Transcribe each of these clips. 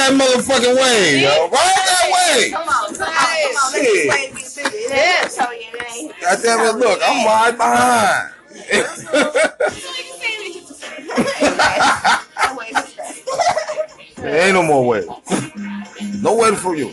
that motherfucking way, yo. Ride that wave. Come on, come on, come on. Let me Shit. play this shit. It ain't show you, it ain't. God damn it, look, I'm right behind. That way is straight. there ain't no more way. No waiting for you.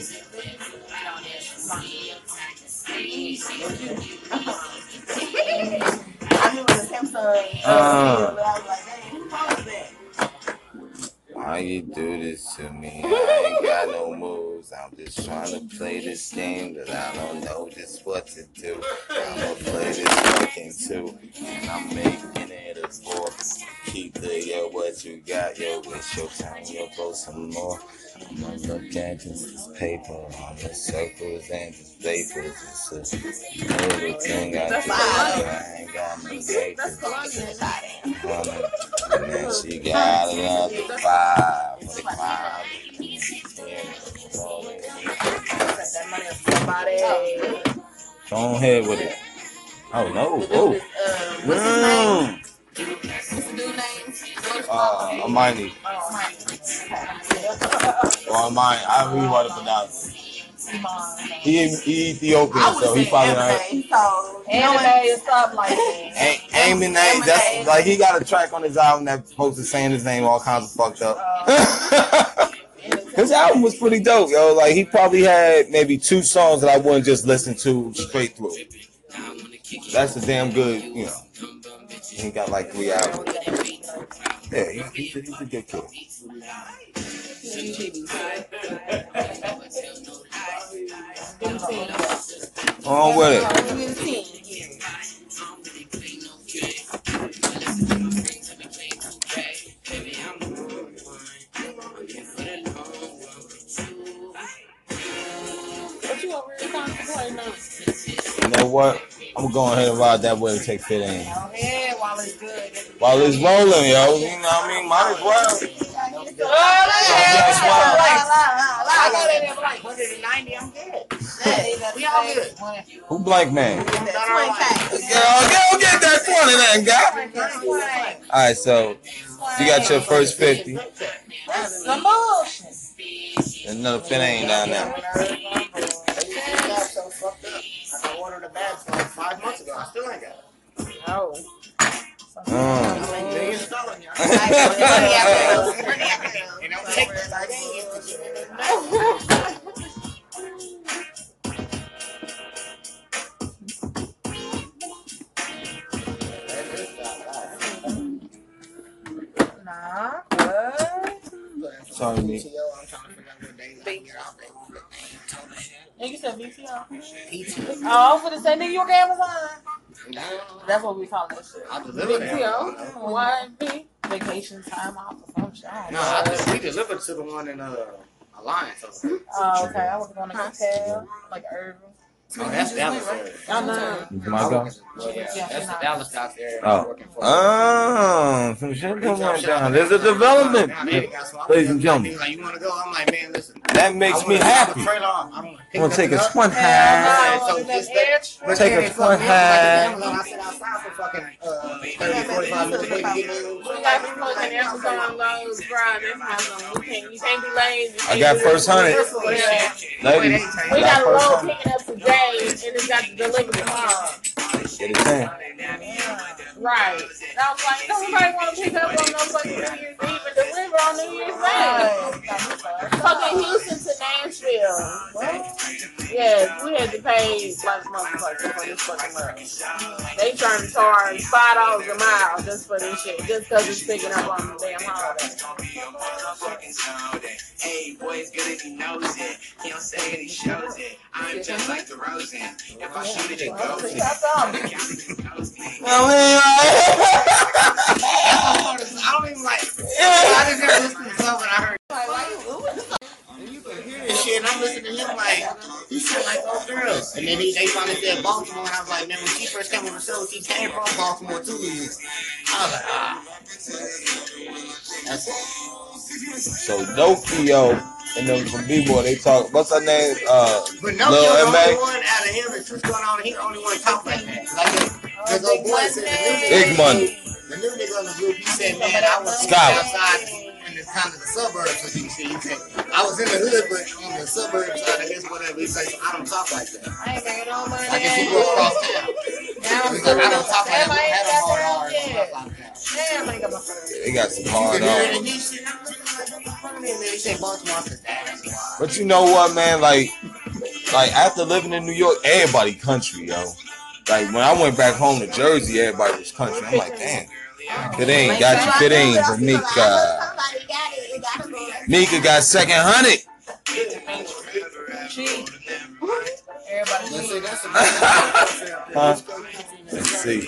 Why you do this to me? I ain't got no moves. I'm just trying to play this game that I don't know just what to do. I'ma play this fucking too. And I'm making it a four. Keep the yo what you got, yo, it's your time, yo, blow some more. I'ma look at this paper on the circles and just vapors. It's a little thing I do. I ain't got no vapors. Honey. And she got another five. Five. Go ahead with it. Oh no. Oh. Mm. Uh, Amani. Oh, Amani. I really want to pronounce it. He, he Ethiopian, I so he probably not. everything. So, Anime and stuff like that. Ain't aiming name. That's like he got a track on his album that's supposed to saying his name all kinds of fucked up. his album was pretty dope, yo. Like he probably had maybe two songs that I wouldn't just listen to straight through. That's a damn good, you know. He got like three albums. Yeah, he, he's, a, he's a good kid. On with it. You over here contemplating on? You know what? I'm gonna go ahead and ride that way and take fit in. Go ahead while it's good. While it's rolling, yo. You know what I mean? Might as well. That's oh, I got it in like 190, I'm good. We all good. Who blank man? That's 20K. Girl, go get that 20 then, guy. All right, so you got your first 50. That's some bullshit. Another 50 ain't down there. I ordered a bag five months ago. I still ain't got it. No. Nah. What? Sorry, I that. Nigga said. PTO. Oh, finna say nigga you at Amazon. That's what we call that shit. I delivered it. VTO. YP. Vacation time off or some shit. No. I just, we delivered to the one in uh, Alliance. over there. Oh, okay. I was going to hotel, like Irving. Oh, that's Dallas. area. I know. You might yeah, that's the Dallas dock there. Oh. I'm working for. Oh, some shit going down. There's a development, Now, they got some- ladies and gentlemen. Like, you want to go? I'm like, man, listen. That makes me happy. drop a trailer off. I'm gonna take a twin Hell high. no, So wasn't that just that- extra? Take a twin high. I sit outside for fucking uh, 30, 45 minutes waiting to get in. We got people fucking Amazon loads, Friday. You can't, you can't be lazy. I got first hundred. Ladies, We got got a first load picking up today, and it's got to deliver tomorrow. Get it in. Right. And I was like, nobody want to pick up on no fucking New Year's Eve and deliver on New Year's Day. Fucking Houston to Nashville. Yes, we had to pay like motherfuckers for this fucking money. They trying to charge five dollars a mile just for this shit, just because it's picking up on the damn holiday. Hey, boy, it's good if he knows it. He don't say it, he shows it. I'm just like the Rosen. If I shoot it, it goes in. I don't even like. I just never listened to something I heard. Like, And you hear this shit, and I'm listening to him like, he sound like old girls. And then he, they finally said Baltimore, and I was like, man, when she first came on the show, she came from Baltimore too. I was like, ah. That's it. So Dokio and them from B-boy, they talk. What's her name? Uh, But no, Lil you're the M.A. only one out of him and Truth going on. He only one talk like that. Like the, the old boy said, the new Big money. The new nigga on the group, he said, man, I was Scholar. outside in the kind of the suburbs. So he said, he said, I was in the hood, but on the suburbs side of his whatever. He said, I don't talk like that. I ain't bringing no money. Like if you go across town. Now He's like, I don't talk like that. Damn, I I ain't had a hard R and stuff like that. Damn, I ain't got my phone. they got some hard can hear it in on. this shit. I mean, man, he said Baltimore, But you know what, man? Like, like after living in New York, everybody country, yo. Like when I went back home to Jersey, everybody was country. I'm like, damn. Fit in, got you fit in, but Mika. Somebody got it. It gotta go. Mika got second hundred. Cheap. Everybody Let's say cheap. that's a Huh? Let's see.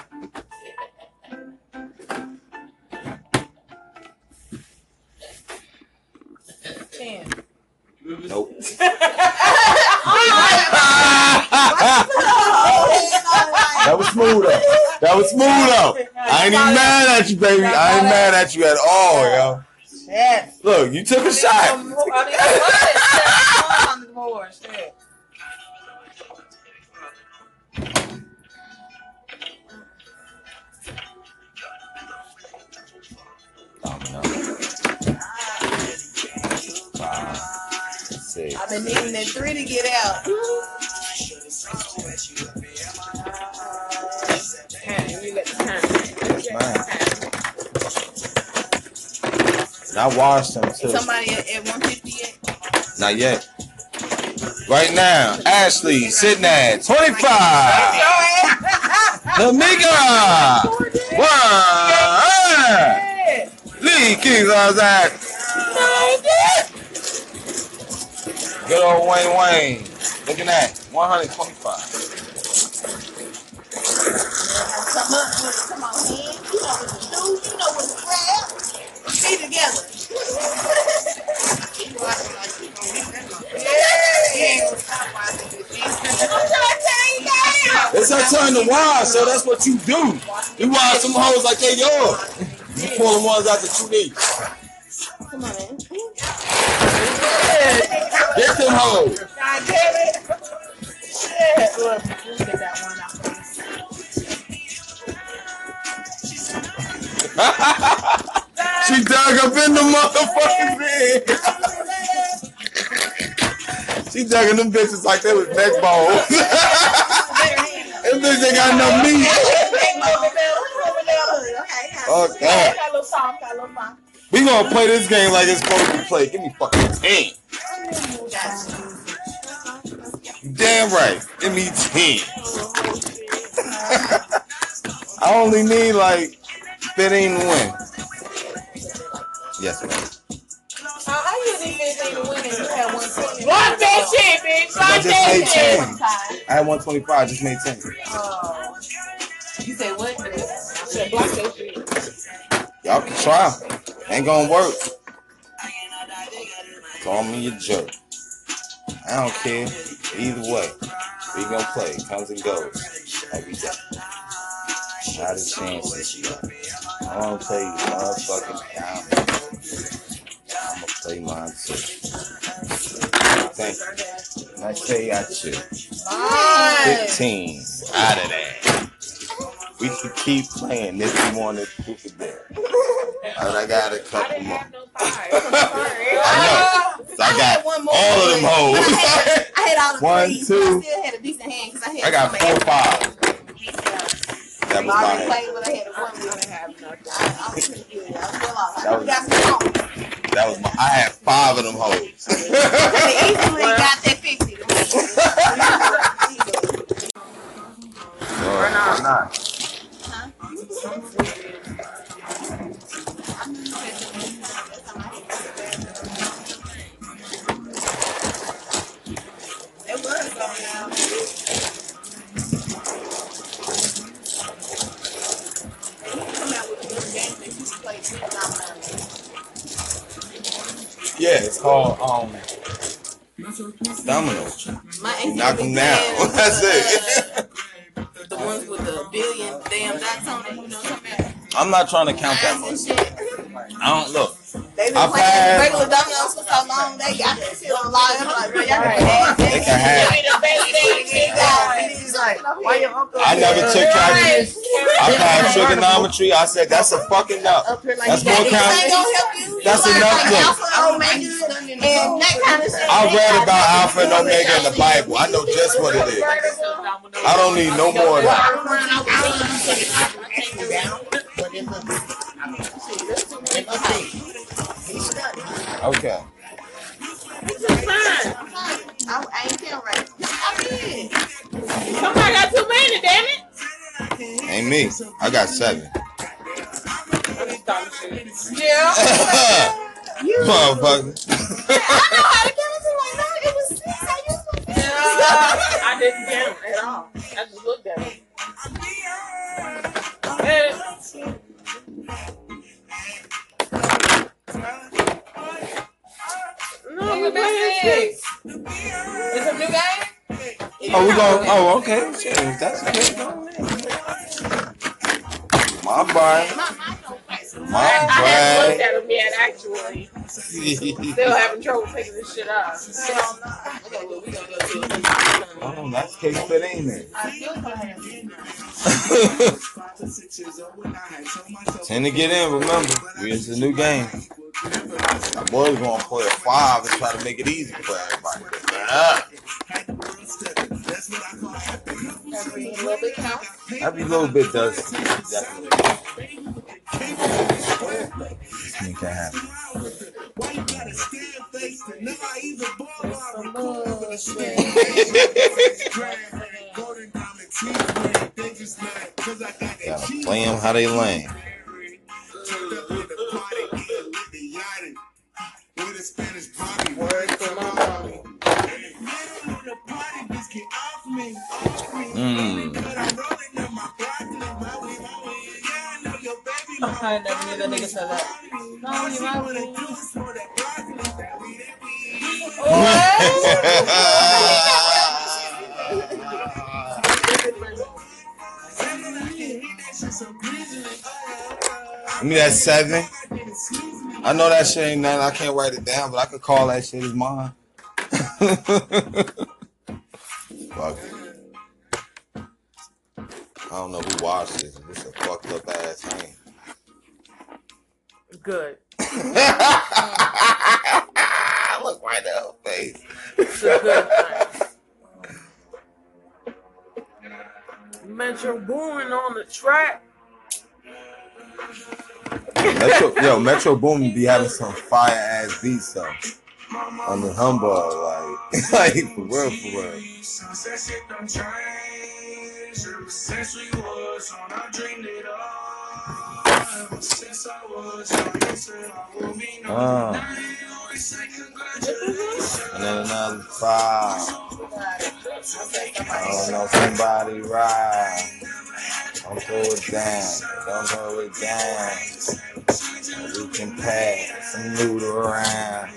That was smooth though. I ain't even mad at you, baby. I ain't mad at you at all, yo. Yes. Look, you took a shot. I didn't want it. on the board. Shit. Five, six. I've been needing that three to get out. I washed them too. Somebody at, at 158. Not yet. Right now, Ashley sitting at 25. Lamika! One! Lee Kings on that. Good old Wayne Wayne. Look at that. 125. Come it. Come on, man. You know what to do. You know what to grab. Be together. It's her turn to wash, so that's what you do. You wash some hoes like they yours. You pull the ones out that you need. Come on. Get them hoes. God damn it. Shit. Look, get that one. She dug up in the motherfucking bed. she dug in them bitches like they was neck bones. them bitches ain't got no meat. Oh, little song. We gonna play this game like it's supposed to be played. Give me fucking 10. Damn right. Give me 10. I only need like 15 to win. Yes, ma'am. Uh, how you need 15 to win and you had 120? Block that shit, bitch. I just that made shit. 10. I had 125, I just made 10. Oh. You say what? I said block that shit. Y'all can try. Ain't gonna work. Call me a jerk. I don't care. Either way, we gonna play. Comes and goes. Every day. Not a chance. I wanna play you motherfucking down. I'ma play. Thank you. I say I should. Nice. 15 out of that. We can keep playing if you want to proof it there. And I got a I couple didn't more. no. I'm sorry. I know. So I got one more. all of them hoes. I had all the One, threes. two. I still had a decent hand because I had I got four of fives. That was I my already hand. played, but I had a one I with didn't have nothing. I, I was pretty good. I was well off. I got some songs. That was my. I had five of them hoes. easily got that fifty. Or not. not. Huh? It was going out. Come out with a good game you played called um Domino's. My Knock them down. That's uh, it. The ones with the billion damn dots on it, you know what I'm? I'm not trying to count that much. I don't look. They've been I playing passed. regular dominoes for so long, they got that shit on live. I'm like, bro, y'all can They can have. Why your uncle? I never took calculus. I passed trigonometry. I said that's a fucking no. up That's he got more these count- ain't gonna help you. That's You learn enough. Alpha oh Omega and that kind of. I They read got about Alpha and to do with Omega in the. Bible. I know just what it is. I don't need no more of that. Okay. I I ain't feeling right. I did. Somebody got too many, damn it. Ain't me. I got seven. Yeah. Motherfucker. I know how to count until like, no, it was six. I used to feel. I didn't get him at all. I just looked at it. Eh, No, we six. It's a new game? Oh, we going. Oh, okay. Shit, if that's the case, go ahead. My bad. My I haven't looked at him yet, actually. Still having trouble picking this shit up. Oh, that's case fit, ain't it? Ten to get in, remember. It's a new game. My boys gonna play a five and try to make it easy for everybody. Ah, Every little bit counts. every little bit does. Definitely. Make that happen. Gotta play them how they lame. I never knew that nigga said that. No, you Give me that seven. I know that shit ain't nothing. I can't write it down, but I could call that shit as mine. Fuck. I don't know who watched this. This a fucked up ass thing. Good. Look right at her face. It's a good thing. Metro Boomin on the track. Metro, yo, Metro Boomin be having some fire ass beats though. On the humbug, like, like for real, for real. Sunset I since I was I. Uh, always say congratulations. and then another five. I don't know, somebody ride. Don't throw it down. Don't throw it down. We can pass some loot around.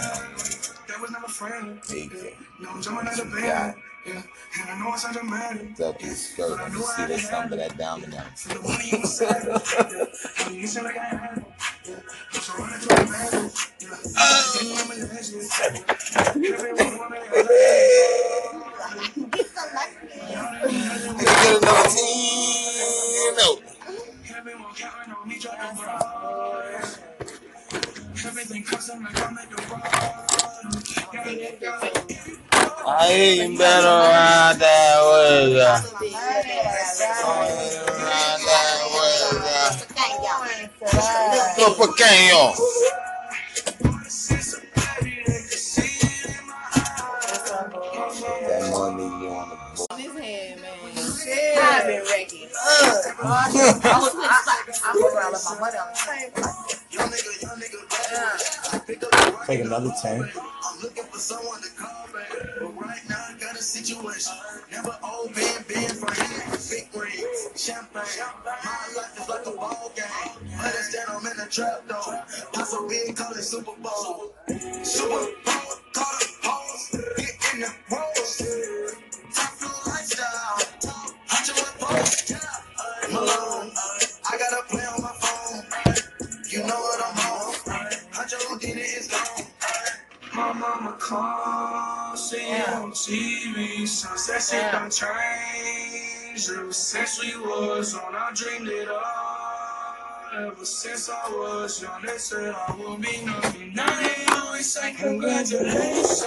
That was never friendly. Take No, I'm jumping out of Yeah. bed. Yeah, and I know it's automatic. it. Up his skirt. Let me see this number that domino. The money you said, yeah. And you said like I had it. Yeah. So run into a man. Yeah. Can you remember that shit? Everyone wanna have I can get another team. No. I better ride that way. yeah. Ride that way. yeah. Lo pequeño. That money you on the book. This hand, man. I've been wrecking. Ugh. I was around with my money on the table. Take another 10. I'm looking for someone to call back. But right now I gotta the situation. Never old man, been for him. Big rings, champagne. My life is like a ball game. In the trap though. A call it Super Bowl. Super Bowl, TV. Sunset shit done changed. Ever since we was on, I dreamed it all. Ever since I was young, they said I would be nothing. Now they always say congratulations.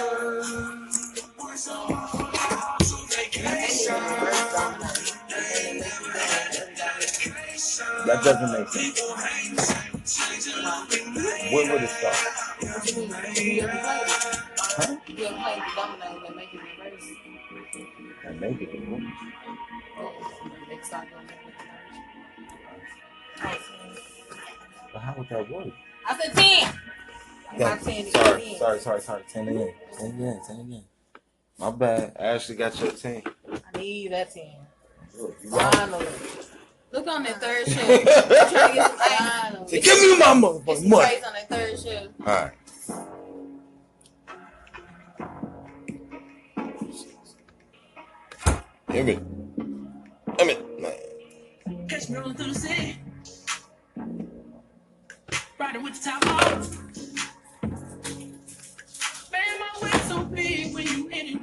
Worked so hard to vacation. They never had the dedication. That doesn't make sense. People hate the same, changing up in Where would it start? What And make it a movie. Next time, don't make it reverse. But how would that work? I said 10. Yeah, not sorry, sorry, sorry, sorry. Ten again. Ten again. Ten again. My bad. Ashley got your ten. I need that 10. Look, Finally. Look on that third shift. I'm to get some ice. Finally. Give me my Get motherfucking some money. on that third shift. All right. Give me. Give me, man. Catch me rolling through the city. Riding with the top off. Man, my way so big when you in it.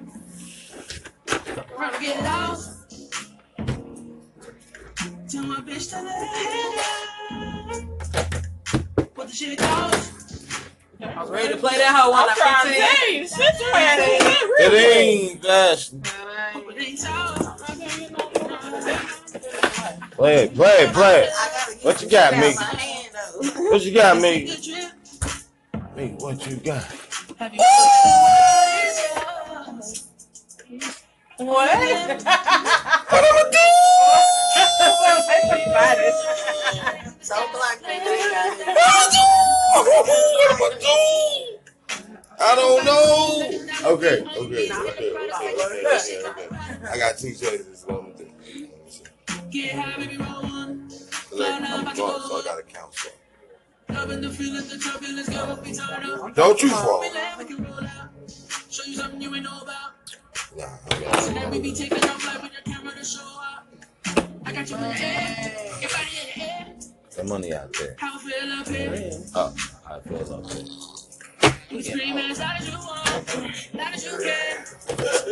Run get lost. Tell my bitch to let her head up. What the shit cost? I was ready to play that hoe on I'm trying to tell you, shit you had it. It ain't Ashley. Play it, play it, play it. What you got, me? What you got, me? Me, what you got? What? What am I Don't block me. I got it. What am I I don't know. Okay, okay, okay, okay, okay, okay. I got two choices. Drunk, so I gotta count. So. Loving the feeling, the turbulence, go up, we turn up. Don't you fall. We laugh, we can roll out. Show you something you ain't know about. Nah, I So then we got be taking off like with your camera to show up. I got you in the air, your body in the air. some money out there. How I feel up here. Oh, I feel up there. You scream as loud as you want, loud as you can.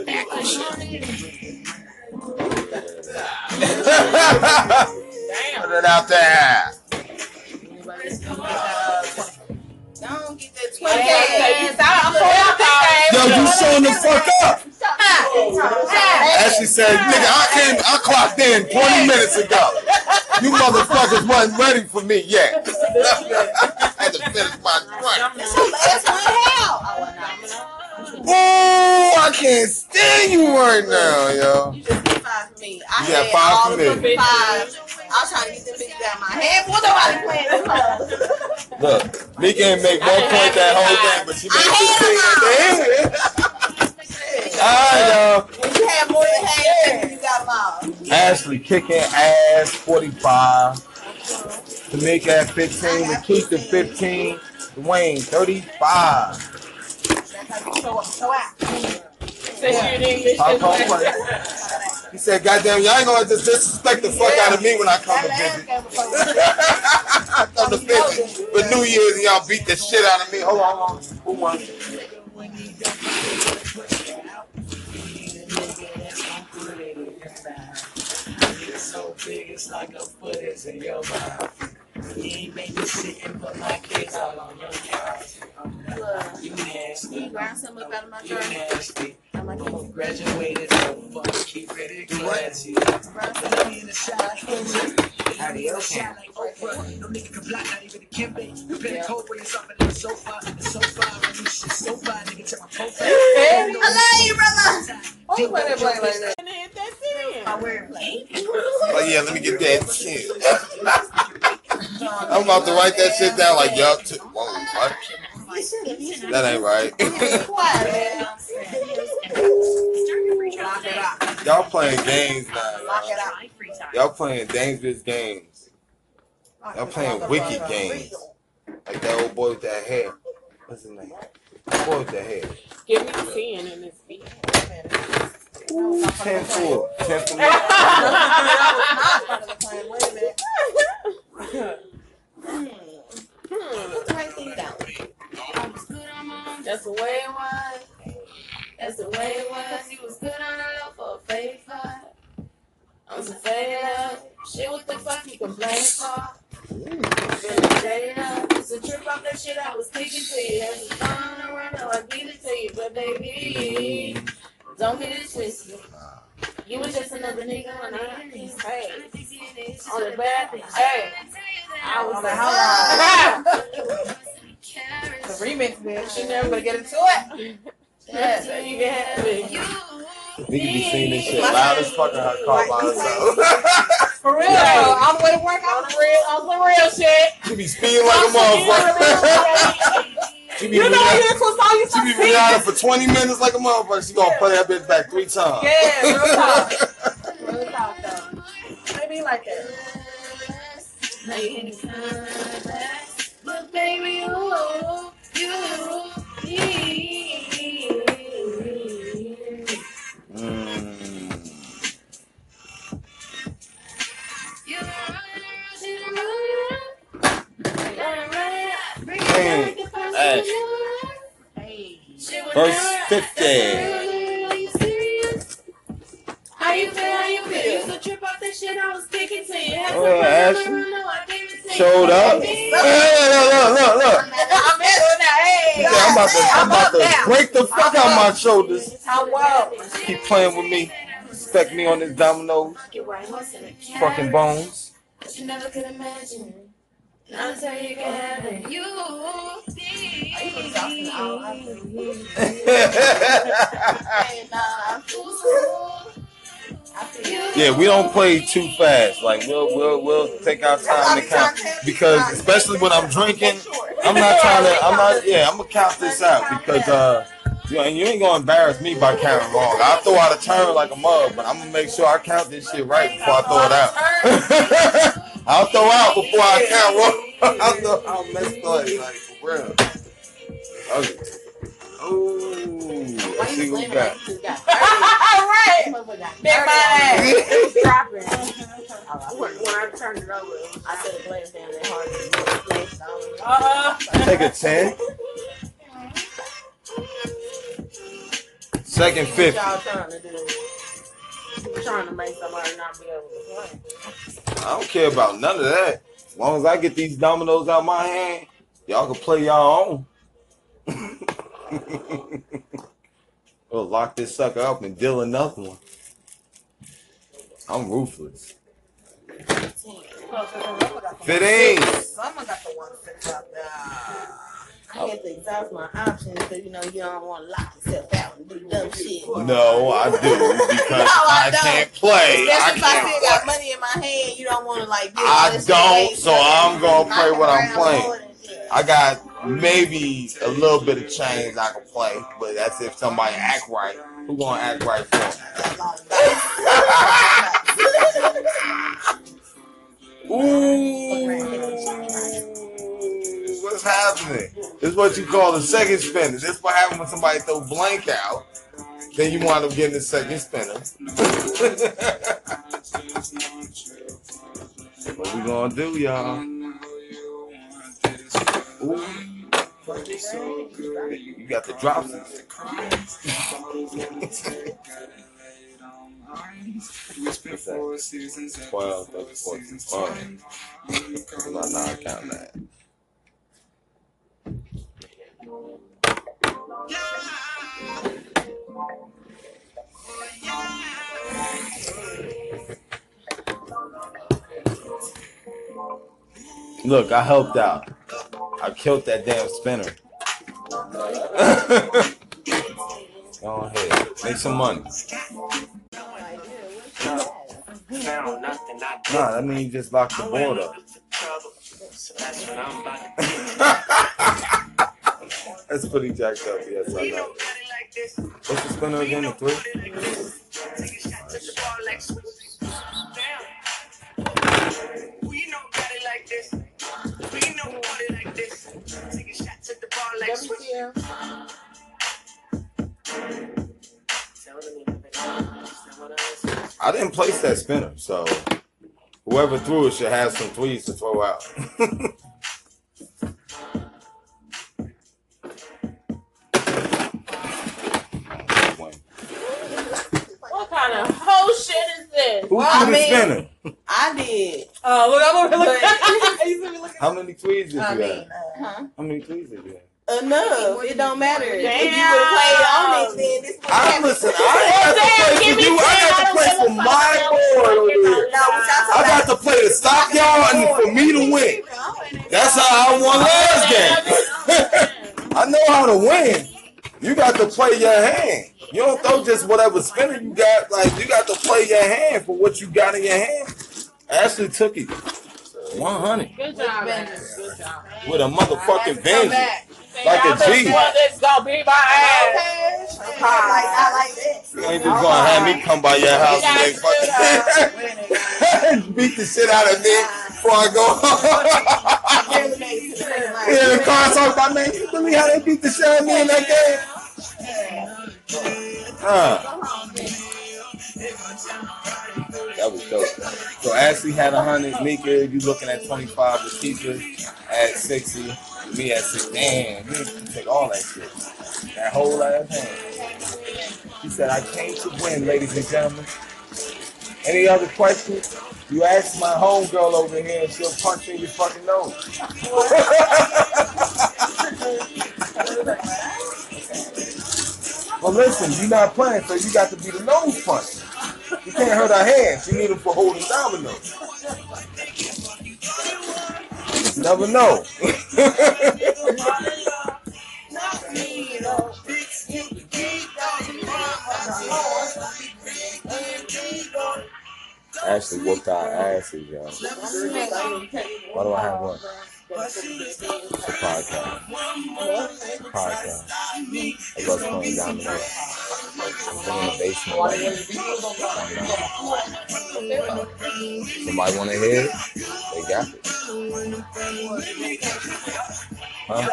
Act like you want it. Put it out there. Don't get that Well, 20 yeah, I'm so Yo, you showing the fuck up. Ashley said, nigga, I came, I clocked in 20 minutes ago. You motherfuckers wasn't ready for me yet. I had to finish my drink. So last hell. Ooh, I can't stand you right now, yo. You five for me. I You got had five all for the me. five. I was trying to get them bitches out of my head. What nobody playing this? Look, me can't make one point that whole game, but she made 15 at the end. Alright, yo. When you have more than half, you got them all. Ashley kicking ass 45. Tamika at 15. Lakeisha 15. Dwayne 35. That's how you show up. Show out. Say you in English. Pop on play. He said, goddamn, y'all ain't gonna just disrespect the fuck out of me when I come to visit. last I come to visit for New Year's and y'all beat the shit out of me. Hold on, hold on. Who won? So big, it's like a foot is in your mouth. You ain't babysitting, but my kids all on your couch. You nasty, You grind some up out of my you nasty. I'm like, You graduated over, keep it classy. Let me in the shot. Adios. Shot like Oprah. No nigga can block, not even a Kimbe. You been a cold when you're something on the sofa. The sofa, when you shit so far, nigga, check my profile. I love you, brother. Who put that play like that? My wordplay. Oh yeah, let me get that shit. I'm about to write that shit down. Like, yup. T- whoa, what? That ain't right. Y'all playing games now. Y'all playing dangerous games. Y'all playing wicked games. Like that old boy with that hair. What's his name? That boy with that hair. Give me the sin in this beat. 10 4. 10 4. That's the way it was. That's the way it was. You was good on the low for a fade I'm so faded up. Shit, what the fuck you complaining for? Feeling up. It's a trip off that shit I was taking to you. As a phone around, now I beat it to you. But baby, don't get it twisted. You was just another nigga on the hey. On the bad things. Hey. I was Okay, like, hold on. Carrots. The remix, bitch. You never gonna get into it. yeah, so you can have it. You We can be singing this shit loud as fuck in her car by herself. For real. Hey. On the way to work, On the real, on the real shit. She be speeding like a motherfucker. She be You know, Rihanna- here's what song you she be start singing. Rihanna for 20 minutes like a motherfucker. She gonna play that bitch back three times. Yeah, real talk. Real talk, though. Maybe like that. Hit the contact. But baby, you, you, you. I'm about to, I'm about up to now. break the fuck out my shoulders. Keep playing with me. Respect me on this domino Get right horse in a carriage fucking bones. you never could imagine. You can have it. You. Hey, nah. I feel you. yeah, we don't play too fast. Like we'll we'll we'll take our time to count because especially when I'm drinking, I'm not trying to. I'm not. Yeah, I'm gonna count this out because uh, you know, and you ain't gonna embarrass me by counting wrong. I'll throw out a turn like a mug, but I'm gonna make sure I count this shit right before I throw it out. I'll throw out before I count wrong. I'll throw out messed up like for real. Okay. Ooh, let's see what we right. Big man. It was dropping. When, when I turned it over, I said the blame down that hard. Uh-uh. Take a 10. Second What y'all trying to do? Trying to make somebody not be able to play. I don't care about none of that. As long as I get these dominoes out my hand, y'all can play y'all own. we'll lock this sucker up and deal another one. I'm ruthless. Fifteen. Someone got the one six up there. I had to exhaust my options because you know you don't want to lock yourself out and do dumb shit. No, I do because No, I I don't. can't play. I Especially if I still got money in my hand, you don't want to like. I don't, so I'm gonna play what I'm playing. around and shit. I got maybe a little bit of change I can play, but that's if somebody act right. Who gonna act right for? Ooh, what's happening? This is what you call the second spinner. This is what happens when somebody throw blank out. Then you wind up getting the second spinner. what we gonna do, y'all? Ooh. You got the drops. Oh, I'm not not counting that. Look, I helped out. I killed that damn spinner. Go ahead, make some money. Found nothing I did. Nah, that means you just locked the board up. looking for trouble. So that's what I'm about to. That's pretty jacked up. Yes, I know. know, cut it like this. What's the spinner again? The three? I didn't place that spinner, so whoever threw it should have some threes to throw out. What kind of whole shit is this? Who Well, I threw the mean- spinner? I did. Oh, look, I'm over here looking. How many threes did you I have? mean, uh, How many threes did you have? Enough. It don't matter. If you would Damn. have played on it, then this would I have listen. I Damn, had to play give for me you. I got to I play don't for my fuck. board over here. No, I got to play to stop y'all and for me to win. That's how I won last game. I know how to win. You got to play your hand. You don't throw just whatever spinner you got. Like you got to play your hand for what you got in your hand. Ashley took it. 100 Good job, man. Good job. with a motherfucking Come vengeance. Back. Like a Y'all been G. sure This gonna be my ass. Okay. Like, I like this. You ain't just gonna have me come by your house and they fucking beat the shit out of me before I go home. Yeah, the car talking about man, you believe how they beat the shit out of me in that game? Huh. That was dope. So Ashley had a hundred, Mika, you looking at 25, Lakeisha at 60, me at 60. Damn, you take all that shit. That whole ass hand. She said, I came to win, ladies and gentlemen. Any other questions? You ask my homegirl over here and she'll punch you in your fucking nose. well, listen, you're not playing, so you got to be the nose punch. You can't hurt her hands. You need them for holding dominoes. Never know. Ashley whooped our asses, y'all. Why do I have one? Podcast. Podcast. Of us playing dominoes. We're in the basement. right now. Somebody want to hear it? They got it. Huh?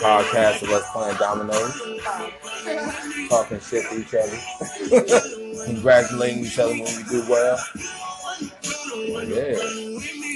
Podcast of us playing dominoes. Talking shit to each other. Congratulating each other when we do well. Yeah.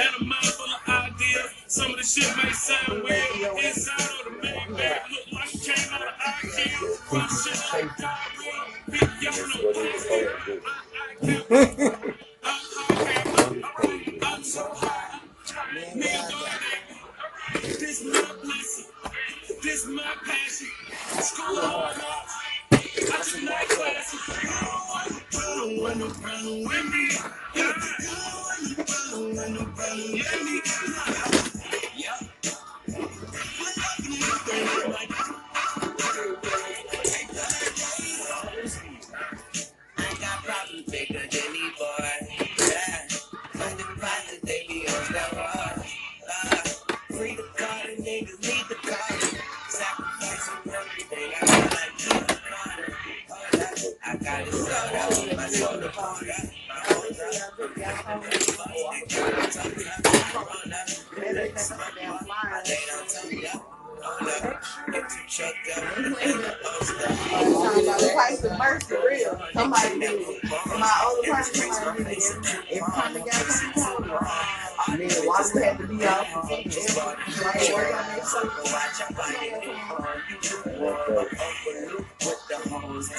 Some of the shit may sound weird. Inside of the main bag look like it came out of IQ. From shit like diarrhea. Big y'all know what it is. I'm so high. Me and This my blessing. This my passion. School hard. I just like classes. Run, run, run, run with me. Yeah. Run, run, run, run with me.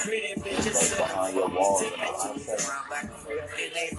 Pretty